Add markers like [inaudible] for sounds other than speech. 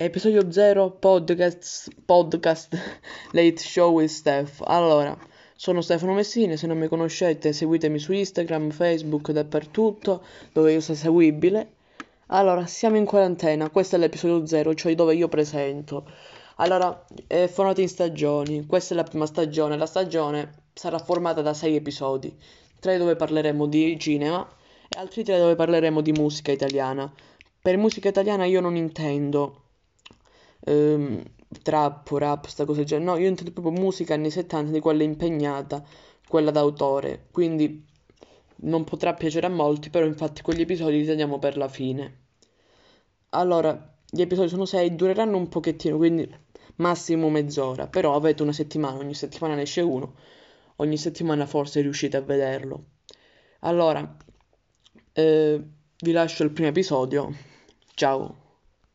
Episodio 0 podcast, podcast [laughs] Late Show with Steph. Allora, sono Stefano Messini, se non mi conoscete seguitemi su Instagram, Facebook, dappertutto, dove io sto seguibile. Allora, siamo in quarantena, questo è l'episodio 0, cioè dove io presento. Allora, è formato in stagioni, questa è la prima stagione, la stagione sarà formata da 6 episodi, 3 dove parleremo di cinema e altri 3 dove parleremo di musica italiana. Per musica italiana io non intendo ehm, trap, rap, sta cosa del genere. No, io intendo proprio musica anni 70 di quella impegnata, quella d'autore. Quindi non potrà piacere a molti, però infatti quegli episodi li teniamo per la fine. Allora, gli episodi sono 6, dureranno un pochettino, quindi massimo mezz'ora, però avete una settimana, ogni settimana ne esce uno, ogni settimana forse riuscite a vederlo. Allora, eh, vi lascio il primo episodio. Ciao.